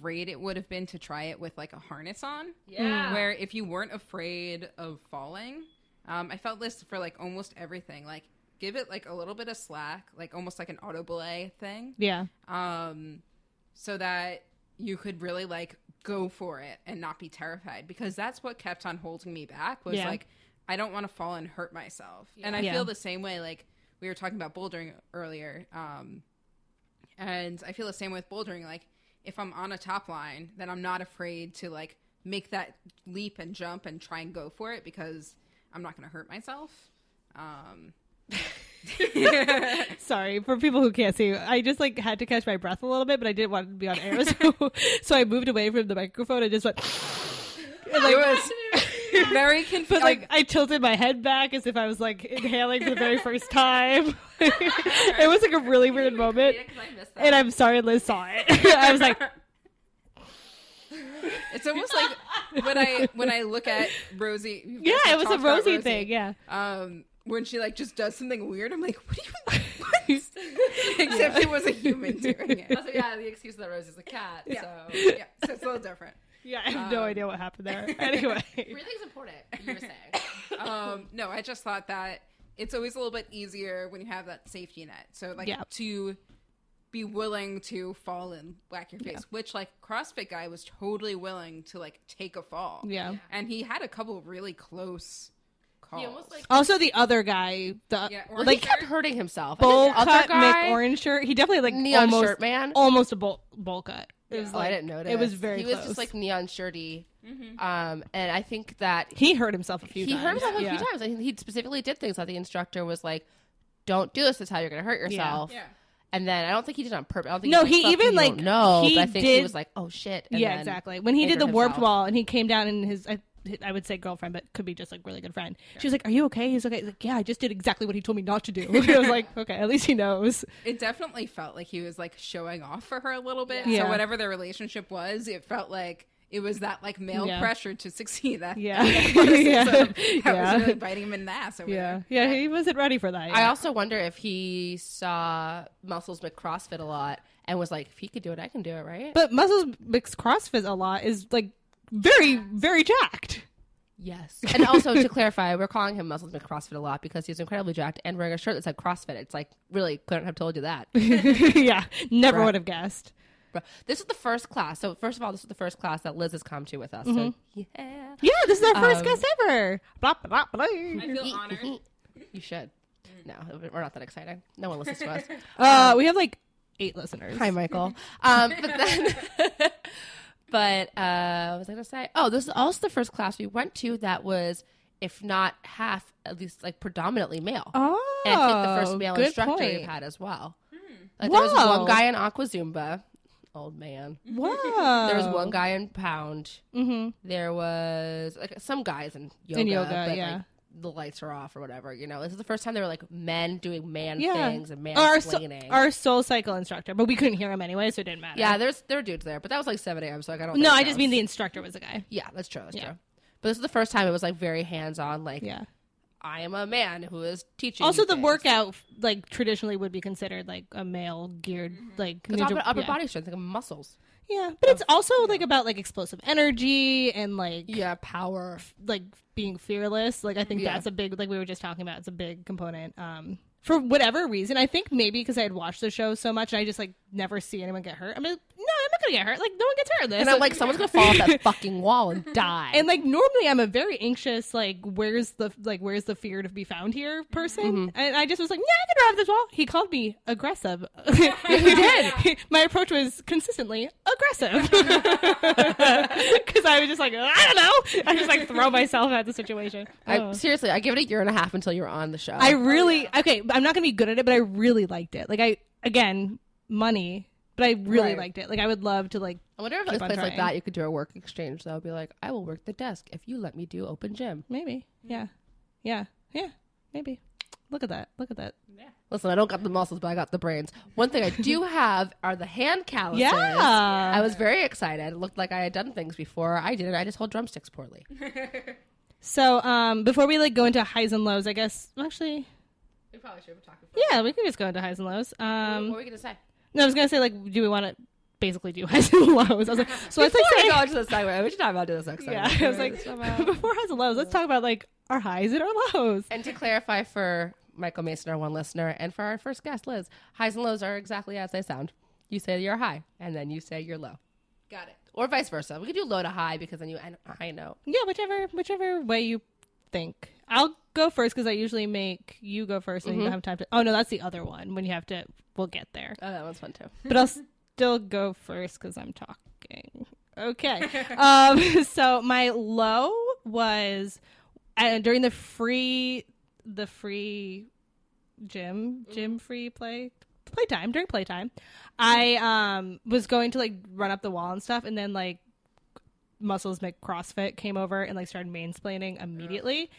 great it would have been to try it with like a harness on. Yeah. Where if you weren't afraid of falling, um, I felt this for like almost everything. Like give it like a little bit of slack, like almost like an auto belay thing. yeah um, so that you could really like go for it and not be terrified because that's what kept on holding me back was Yeah. like I don't want to fall and hurt myself. And I Yeah. feel the same way like we were talking about bouldering earlier. Um, and I feel the same with bouldering like if I'm on a top line, then I'm not afraid to like make that leap and jump and try and go for it because I'm not going to hurt myself. Um, sorry for people who can't see i just like had to catch my breath a little bit but i didn't want to be on air so so i moved away from the microphone and just went and, like, it was very confusing. but like I tilted my head back as if I was like inhaling for the very first time. it was like a really weird moment, and I'm sorry Liz saw it. I was like, It's almost like when I when I look at Rosie. yeah, it was a about Rosie thing. Yeah, Um, when she like just does something weird, I'm like, what do you? What? Except it was a human doing it. Also, yeah, the excuse that Rosie's a cat. Yeah. So Yeah, so it's a little different. yeah. I have no Um, idea what happened there. Anyway, breathing's important. You were saying. Um, no, I just thought that it's always a little bit easier when you have that safety net. So like Yeah. to be willing to fall and whack your face, which like CrossFit guy was totally willing to like take a fall. yeah. and he had a couple really close calls. He almost like Also, the other guy, the Yeah, well, orange he like kept hurting himself. bowl cut other guy, Mick orange shirt. He definitely like neon almost shirt man. almost a bowl bowl cut. It was Oh, like I didn't notice. It was very. He close. was just like neon shirty, um, and I think that he hurt himself a few times. he times. hurt himself a yeah. few times. and he specifically did things that the instructor was like, "Don't do this. This is how you're going to hurt yourself." Yeah. And then I don't think he did it on purpose. I don't think No, was he "Fuck even, you, you like, don't he I think he did- was like, "Oh shit!" And yeah, then exactly. When he did the angered warped himself. wall and he came down in his, I, I would say girlfriend, but could be just like really good friend. She was like, "Are you okay?" He's okay. He's like, "Yeah, I just did exactly what he told me not to do." I was like, "Okay, at least he knows." It definitely felt like he was like showing off for her a little bit. Yeah. So whatever their relationship was, it felt like it was that like male Yeah. pressure to succeed. That Yeah. athleticism Yeah. that Yeah. was really biting him in the ass. Over Yeah, there. yeah, he wasn't ready for that. I also wonder if he saw Muscles McCrossfit a lot and was like, "If he could do it, I can do it." Right? but muscles McCrossfit a lot is like very, very jacked. Yes. And also to clarify, we're calling him Muscles McCrossfit a lot because he's incredibly jacked and wearing a shirt that said CrossFit. It's like really couldn't have told you that. yeah, never Right. would have guessed. Bro, This is the first class. So first of all, this is the first class that Liz has come to with us. So yeah. Yeah, this is our first Um, guest ever. Blah, blah, blah. I feel honored. You should. No, we're not that exciting. No one listens to us. Uh, we have like eight listeners. Hi, Michael. Um, but then, but uh, what was I going to say? Oh, this is also the first class we went to that was, if not half, at least like predominantly male. Oh, and I think the first male good instructor point. we've had as well. Like there was Whoa. one guy in Aqua Zumba, old man. Wow. There was one guy in Pound. Mm-hmm. There was like some guys in yoga, In yoga, but yeah. like the lights are off or whatever. You know, this is the first time they were like men doing man Yeah. things and man Our, so, our SoulCycle instructor, but we couldn't hear him anyway, so it didn't matter. yeah, there's there were dudes there, but that was like seven a.m. So like, I don't. No, I just mean the instructor was a guy. Yeah, that's true. That's Yeah. true. But this is the first time it was like very hands on. Like, Yeah. I am a man who is teaching. Also, the things. workout like traditionally would be considered like a male geared mm-hmm. like Because ninja- upper, upper yeah. body strength, like muscles. Yeah, but it's also like about like explosive energy and like Yeah, power. like being fearless. Like I think Yeah. that's a big like we were just talking about. It's a big component. Um, for whatever reason, I think maybe because I had watched the show so much, and I just like never see anyone get hurt. I'm like, no, I'm not gonna get hurt. Like no one gets hurt this. And I'm like, someone's gonna fall off that fucking wall and die. and like normally I'm a very anxious, like where's the like where's the fear to be found here person, Mm-hmm. and I just was like, yeah, I can drive this wall. He called me aggressive. he did. My approach was consistently aggressive because I was just like, I don't know. I just like throw myself at the situation. I, Oh. seriously, I give it a year and a half until you're on the show. I really okay. I'm not gonna be good at it, but I really liked it. Like I again, money, but I really Right. liked it. Like I would love to like I wonder if keep at a place like that you could do a work exchange. So I'd be like, I will work the desk if you let me do open gym. maybe yeah, yeah, yeah, maybe. Look at that. Look at that. Listen, I don't got the muscles, but I got the brains. One thing I do have are the hand calluses. Yeah. I was very excited. It looked like I had done things before. I didn't. I just hold drumsticks poorly. So, um, before we like go into highs and lows, I guess actually, We probably should have talked yeah, we can just go into highs and lows. Um, what were we gonna say? No, I was gonna say like, do we want to basically do highs and lows? I was like, so let's like Before we say, go into the segment, we should talk about this next yeah, segment. I was like, before highs and lows, let's talk about like our highs and our lows. And to clarify for Michael Mason, our one listener, and for our first guest, Liz, highs and lows are exactly as they sound. You say you're high, and then you say you're low, Got it. or vice versa. We could do low to high because then you end high note. Yeah, whichever whichever way you think. I'll go first because I usually make you go first, and you don't have time to. Oh no, that's the other one when you have to. We'll get there, Oh, that one's fun too. but I'll still go first because I'm talking. Okay. um. So my low was uh, during the free the free gym gym free play playtime during playtime. I um was going to like run up the wall and stuff, and then like muscles McCrossfit came over and like started mansplaining immediately.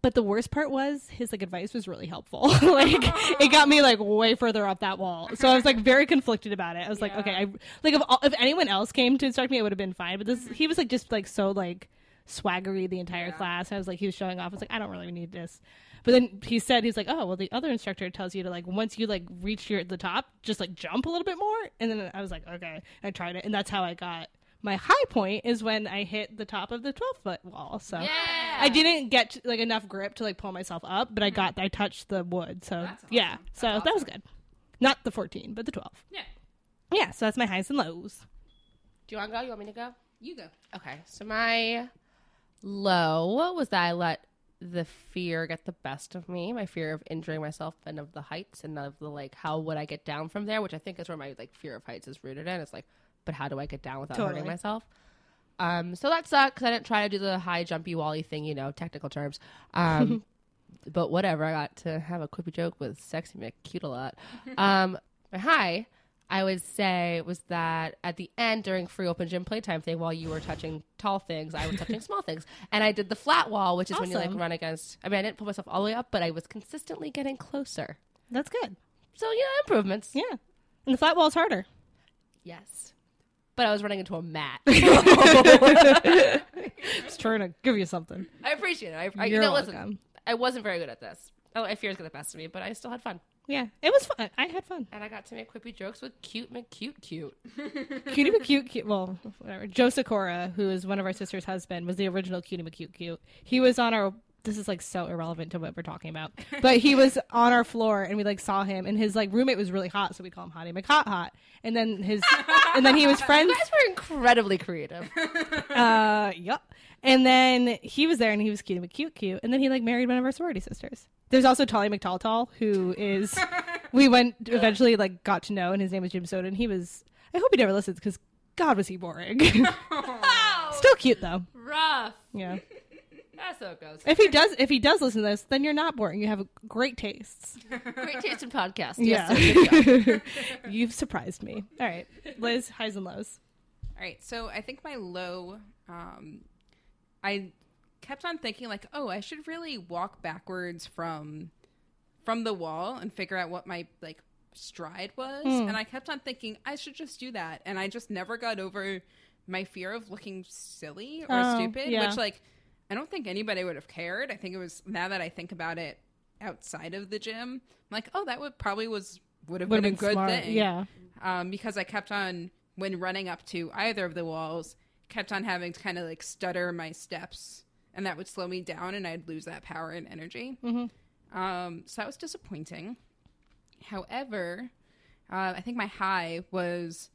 But the worst part was his like advice was really helpful. like it got me like way further up that wall. So I was like very conflicted about it. I was like, okay, I like if all, if anyone else came to instruct me, it would have been fine. But this he was like just like so like swaggery the entire class. I was like he was showing off. I was like I don't really need this. But then he said he's like, oh well, the other instructor tells you to like once you like reach your the top, just like jump a little bit more. And then I was like, okay, I tried it, and that's how I got. My high point is when I hit the top of the 12 foot wall. So I didn't get to, like enough grip to like pull myself up, but I got I touched the wood. So awesome. yeah, so that was good. Not the 14, but the 12. Yeah. Yeah, so that's my highs and lows. Do you want to go? You want me to go? You go. Okay, so my low was that I let the fear get the best of me, my fear of injuring myself and of the heights and of the like how would I get down from there, which I think is where my like fear of heights is rooted in. It's like, but how do I get down without hurting myself? Um, so that sucked because I didn't try to do the high jumpy wally thing, you know, technical terms. Um, but whatever, I got to have a quippy joke with sexy McCute a lot. Um, my high, I would say, was that at the end during free open gym playtime thing, while you were touching tall things, I was touching small things, and I did the flat wall, which is when you like run against. I mean, I didn't pull myself all the way up, but I was consistently getting closer. That's good. So you know, improvements. Yeah. And the flat wall is harder. Yes, but I was running into a mat. Just trying to give you something. I appreciate it. I, I, You're no, listen, welcome. I wasn't very good at this. Oh, I fears got the best of me, but I still had fun. Yeah, it was fun. I had fun. And I got to make quippy jokes with cute McCute cute. Cutie McCute, cute. Well, whatever. Joe Sikora, who is one of our sister's husband, was the original Cutie McCute, cute. He was on our. This is like so irrelevant to what we're talking about, but he was on our floor and we like saw him, and his like roommate was really hot, so we call him Hottie McHot Hot. And then his, and then he was friends. You guys were incredibly creative. Uh, yep. And then he was there, and he was cute McCute, cute. cute. And then he like married one of our sorority sisters. There's also Tolly McTall tall who is we went eventually like got to know, and his name was Jim Soda, and he was. I hope he never listens because God was he boring. Still cute though. Rough. Yeah. That's how it goes. If he does, if he does listen to this, then you're not boring. You have great tastes. Great taste in podcasts. Yeah. Yes, sir. Good. You've surprised me. All right, Liz, highs and lows. All right, so I think my low, um, I kept on thinking like, oh, I should really walk backwards from from the wall and figure out what my like stride was, Hmm. and I kept on thinking I should just do that, and I just never got over my fear of looking silly or Oh, stupid, yeah. which like I don't think anybody would have cared. I think it was now that I think about it outside of the gym, I'm like, oh, that would probably was would have Would been a good smart. thing Yeah. um, because I kept on when running up to either of the walls, kept on having to kind of like stutter my steps, and that would slow me down, and I'd lose that power and energy. Um, so that was disappointing. However, Uh, I think my high was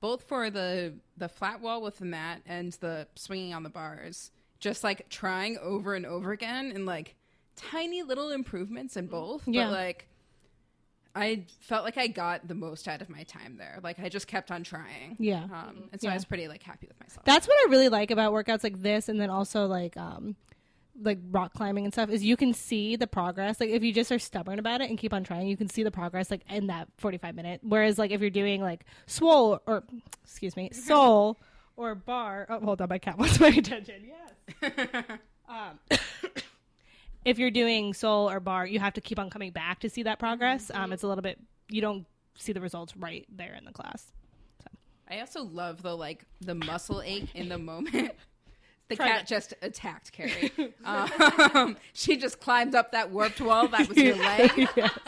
both for the the flat wall with the mat and the swinging on the bars. Just like trying over and over again and like tiny little improvements in both. Yeah. But like I felt like I got the most out of my time there. Like I just kept on trying. Yeah. Um, and so Yeah. I was pretty like happy with myself. That's what I really like about workouts like this, and then also like um, like rock climbing and stuff is you can see the progress. Like if you just are stubborn about it and keep on trying, you can see the progress like in that forty five minute. Whereas like if you're doing like swole or excuse me soul or bar. Oh, hold on, my cat wants my attention. Yes. um, if you're doing soul or bar, you have to keep on coming back to see that progress. Um, it's a little bit you don't see the results right there in the class. I also love the like the muscle ache in the moment. The Try cat that. just attacked Carrie. um, she just climbed up that warped wall. That was your leg. yes,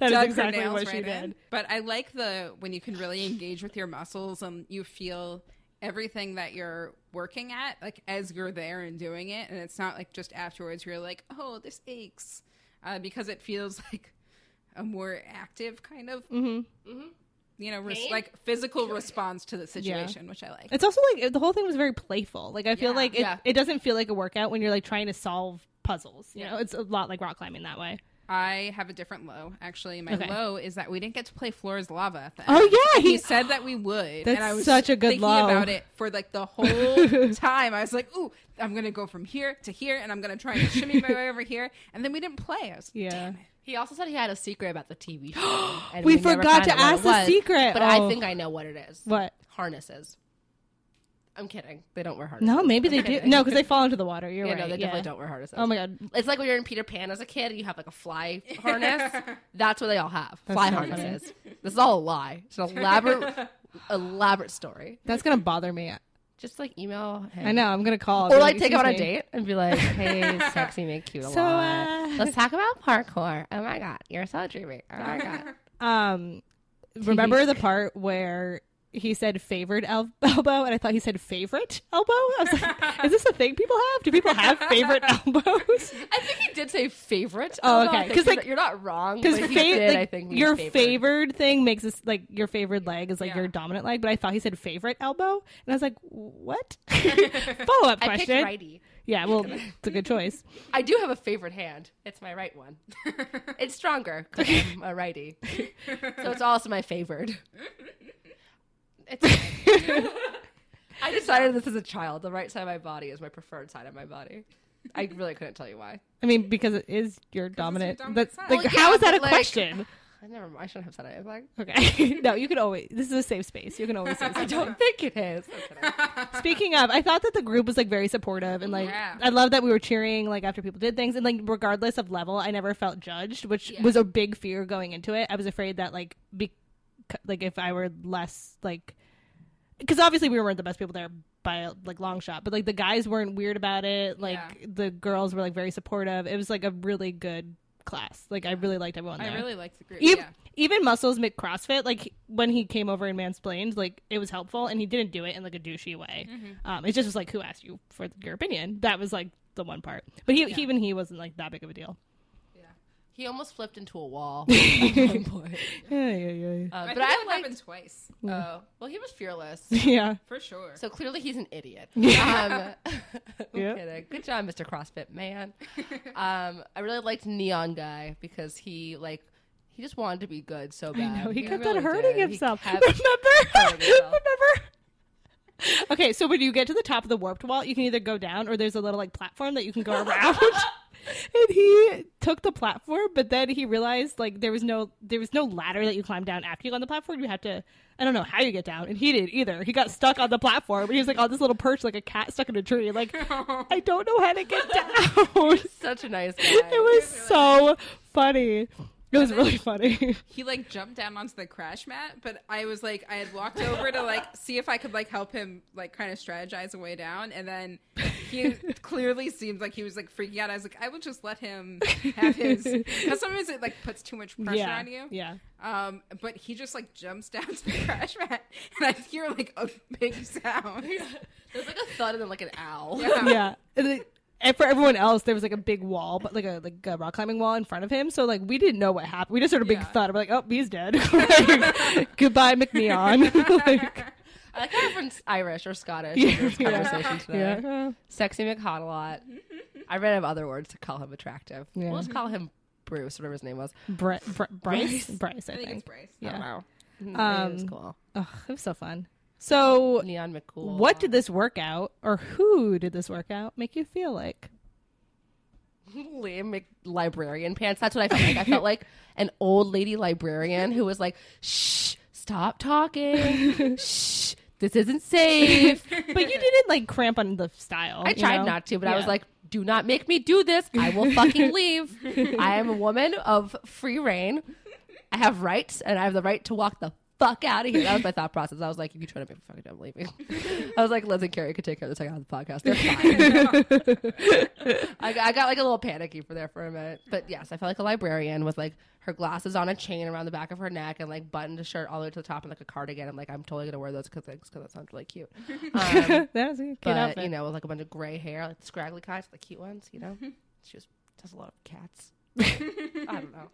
that is exactly what she right in. did. But I like the when you can really engage with your muscles and you feel everything that you're working at, like as you're there and doing it, and it's not like just afterwards you're like, oh, this aches, uh, because it feels like a more active kind of, Mm-hmm. Mm-hmm you know, res- like physical response to the situation, which I like. It's also like the whole thing was very playful. Like I feel Yeah. like it, Yeah. it doesn't feel like a workout when you're like trying to solve puzzles. You Yeah. know, it's a lot like rock climbing that way. I have a different low. Actually, my Okay. low is that we didn't get to play Floor's Lava. At the Oh, yeah, he, he- said that we would. That's and I was such a good thinking low. about it for like the whole time. I was like, "Ooh, I'm gonna go from here to here, and I'm gonna try and shimmy my way over here." And then we didn't play. I was Yeah. damn it. He also said he had a secret about the TV show. and We never forgot to ask it the was, secret. But Oh. I think I know what it is. What? Harnesses. I'm kidding. They don't wear harnesses. No, maybe they I'm do. kidding. No, because they fall into the water. You're Yeah, right. no, they yeah. definitely don't wear harnesses. Oh my god. It's like when you're in Peter Pan as a kid, and you have like a fly harness. That's what they all have. That's fly so harnesses. This is all a lie. It's an elaborate, elaborate story. That's gonna bother me. Just like email. Him. I know. I'm gonna call. Or Be like take him on a date and be like, "Hey, sexy, make cute a So, lot. uh, Let's talk about parkour. Oh my god, you're so dreamy. Oh my god." Um, remember the part where he said favored el- elbow, and I thought he said favorite elbow. I was like, is this a thing people have? Do people have favorite elbows? I think he did say favorite. Oh, okay. Because like- you're not wrong. Because he did, I think, your favored. favored thing makes this like your favored leg is like Yeah. your dominant leg, but I thought he said favorite elbow, and I was like, what? Follow up I question. righty. Yeah, well, it's a good choice. I do have a favorite hand. It's my right one. it's stronger because I'm a righty, so it's also my favored. It's. I decided this as a child. The right side of my body is my preferred side of my body. I really couldn't tell you why. I mean, because it is your dominant. dominant that's side. like, Well, how yeah, is that a but, like- question? I never. I shouldn't have said it. I'm like, Okay, no, you can always. This is a safe space. You can always say I something. don't think it is. Speaking of, I thought that the group was like very supportive and like Yeah. I love that we were cheering like after people did things and like regardless of level, I never felt judged, which Yeah. was a big fear going into it. I was afraid that like be like if I were less like because obviously we weren't the best people there by like long shot, but like the guys weren't weird about it. Like Yeah. the girls were like very supportive. It was like a really good class. Like I really liked everyone there. I really liked the group. Even, yeah. even Muscles McCrossfit, like when he came over and mansplained, like it was helpful, and he didn't do it in like a douchey way. Um, it just was like, who asked you for your opinion? That was like the one part. But he, even he wasn't like that big of a deal. He almost flipped into a wall at one point. Yeah, yeah, yeah, Uh, I but think I that liked. happened twice Oh, well, he was fearless. yeah. for sure. So clearly he's an idiot. Um, I'm Yeah. kidding. Good job, Mr. CrossFit man. Um, I really liked Neon Guy because he like he just wanted to be good so bad. No, he kept really on hurting did. He himself. kept Remember? hurting himself. Remember? Okay, so when you get to the top of the warped wall, you can either go down or there's a little like platform that you can go around. And he took the platform, but then he realized like there was no there was no ladder that you climb down after you go on the platform. You had to I don't know how you get down, and he did either. He got stuck on the platform. He was like on this little perch, like a cat stuck in a tree. Like I don't know how to get down. Such a nice guy. it was so funny. It was really funny. he like jumped down onto the crash mat, but I was like, I had walked over to like see if I could like help him like kind of strategize a way down, and then he clearly seemed like he was like freaking out. I was like, I will just let him have his because sometimes it like puts too much pressure yeah, on you. yeah. Um, but he just like jumps down to the crash mat, and I hear like a big sound. There's like a thud and then like an owl. Yeah. yeah. And, for everyone else, there was like a big wall, but like a like a rock climbing wall in front of him. So like we didn't know what happened. We just heard a big Yeah. thud. We're like, oh, he's dead. Like, Goodbye, McNeon. like, I like how everyone's Irish or Scottish in this Yeah. conversation today. yeah. Sexy McHot-a-lot. I ran out of other words to call him attractive. Yeah. We'll just call him Bruce, whatever his name was. Bri- Bryce, Bryce, I, I think think. it's Bryce. Yeah. Wow. Um, Um, was cool. Ugh, it was so fun. So, Neon McCool. what did this workout, or who did this workout, make you feel like? Liam Mc- librarian pants. That's what I felt like. I felt like an old lady librarian who was like, "Shh, stop talking. Shh, this isn't safe." But you didn't like cramp on the style. I tried know? not to, but I was like, "Do not make me do this. I will fucking leave. I am a woman of free reign. I have rights, and I have the right to walk the." Fuck out of here. That was my thought process. I was like, if you try to make me fucking I'm leaving. I was like, Liz and Carrie could take care of the second half of the podcast. They're fine. I, got- I got like a little panicky for there for a minute. But yes, I felt like a librarian with like her glasses on a chain around the back of her neck and like buttoned a shirt all the way to the top and like a cardigan. I'm like, I'm totally gonna wear those because that sounds really cute. Um, that was a good but outfit. you know, with like a bunch of gray hair, like the scraggly kinds, the cute ones. You know, she was does a lot of cats. I don't know.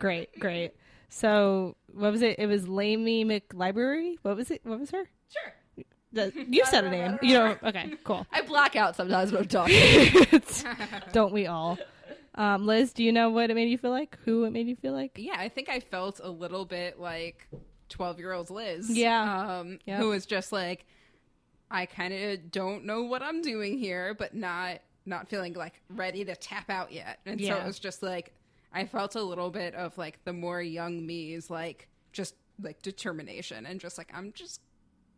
Great, great. So what was it? It was Lamy McLibrary. What was it? What was her? Sure. The, you said a name. You know. Okay, cool. I black out sometimes when I'm talking. Don't we all? Um, Liz, do you know what it made you feel like? Who it made you feel like? Yeah, I think I felt a little bit like 12 year old Liz. Yeah. Um, Yep. Who was just like, I kind of don't know what I'm doing here, but not not feeling like ready to tap out yet. And so it was just like, I felt a little bit of like the more young me's like just like determination and just like, I'm just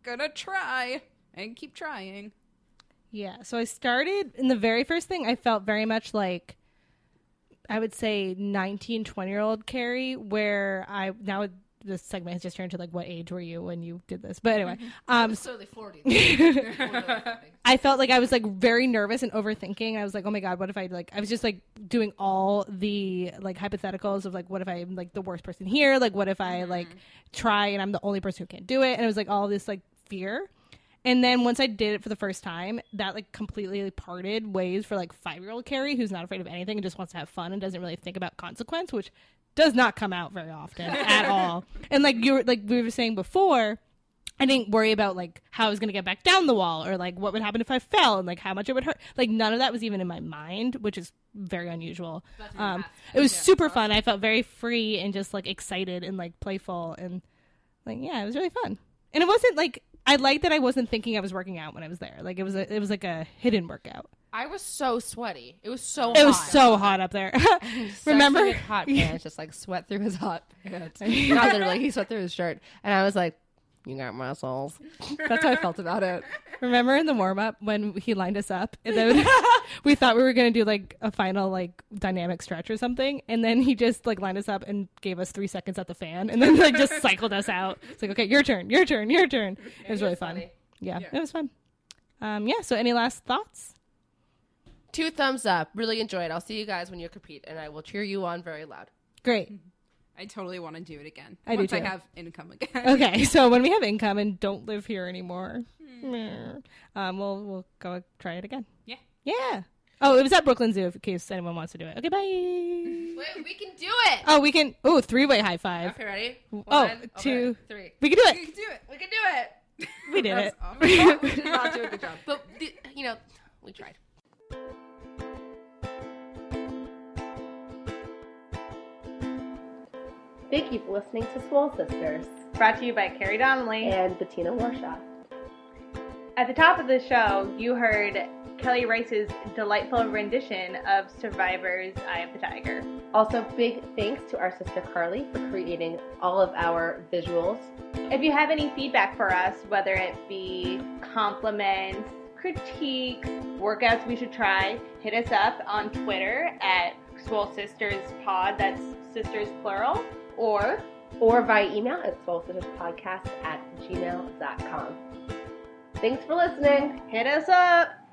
gonna try and keep trying. Yeah. So I started in the very first thing. I felt very much like I would say 19, 20 year old Carrie, where I now this segment has just turned to like what age were you when you did this? But anyway, um, Slowly forty. I felt like I was like very nervous and overthinking. I was like, oh my god, what if I like? I was just like doing all the like hypotheticals of like, what if I'm like the worst person here? Like, what if I like try and I'm the only person who can't do it? And it was like all this like fear. And then once I did it for the first time, that like completely parted ways for like five year old Carrie, who's not afraid of anything and just wants to have fun and doesn't really think about consequence, which does not come out very often at all. And like you were like we were saying before, I didn't worry about like how I was going to get back down the wall or like what would happen if I fell and like how much it would hurt. Like none of that was even in my mind, which is very unusual. Um, it was super fun. I felt very free and just like excited and like playful and like yeah, it was really fun. And it wasn't like I liked that I wasn't thinking I was working out when I was there. Like it was a, it was like a hidden workout. I was so sweaty. It was so. It was hot. so hot up there. Remember? hot pants, just like sweat through his hot pants. Not literally, he sweat through his shirt, and I was like, "You got muscles." That's how I felt about it. Remember in the warm up when he lined us up, and then we thought we were gonna do like a final like dynamic stretch or something, and then he just like lined us up and gave us three seconds at the fan, and then like just cycled us out. It's like okay, your turn, your turn, your turn. It was really fun. funny. Yeah, it was fun. Um, yeah. So any last thoughts? Two thumbs up. Really enjoyed. I'll see you guys when you compete, and I will cheer you on very loud. Great. I totally want to do it again. I do once I have income again. Okay, so when we have income and don't live here anymore, um, we'll we'll go try it again. Yeah. Yeah. Oh, it was at Brooklyn Zoo. In case anyone wants to do it. Okay, bye. Wait, we can do it. Oh, we can. Oh, three way high five. Okay, ready? Oh, One, two. okay, three. We can do You it. can do it. We can do it. We did it. That's awesome. we did not do a good job, but the, you know, we tried. Thank you for listening to Swole Sisters Brought to you by Carrie Donnelly. and Bettina Warshaw. At the top of the show, you heard Kelly Rice's delightful rendition of Survivor's Eye of the Tiger. Also, big thanks to our sister Carly for creating all of our visuals. If you have any feedback for us, whether it be compliments, critiques, workouts we should try, hit us up on Twitter at Swole Sisters Pod, that's sisters plural, or or via email at soulsisterspodcast at gmail.com. Thanks for listening. hit us up.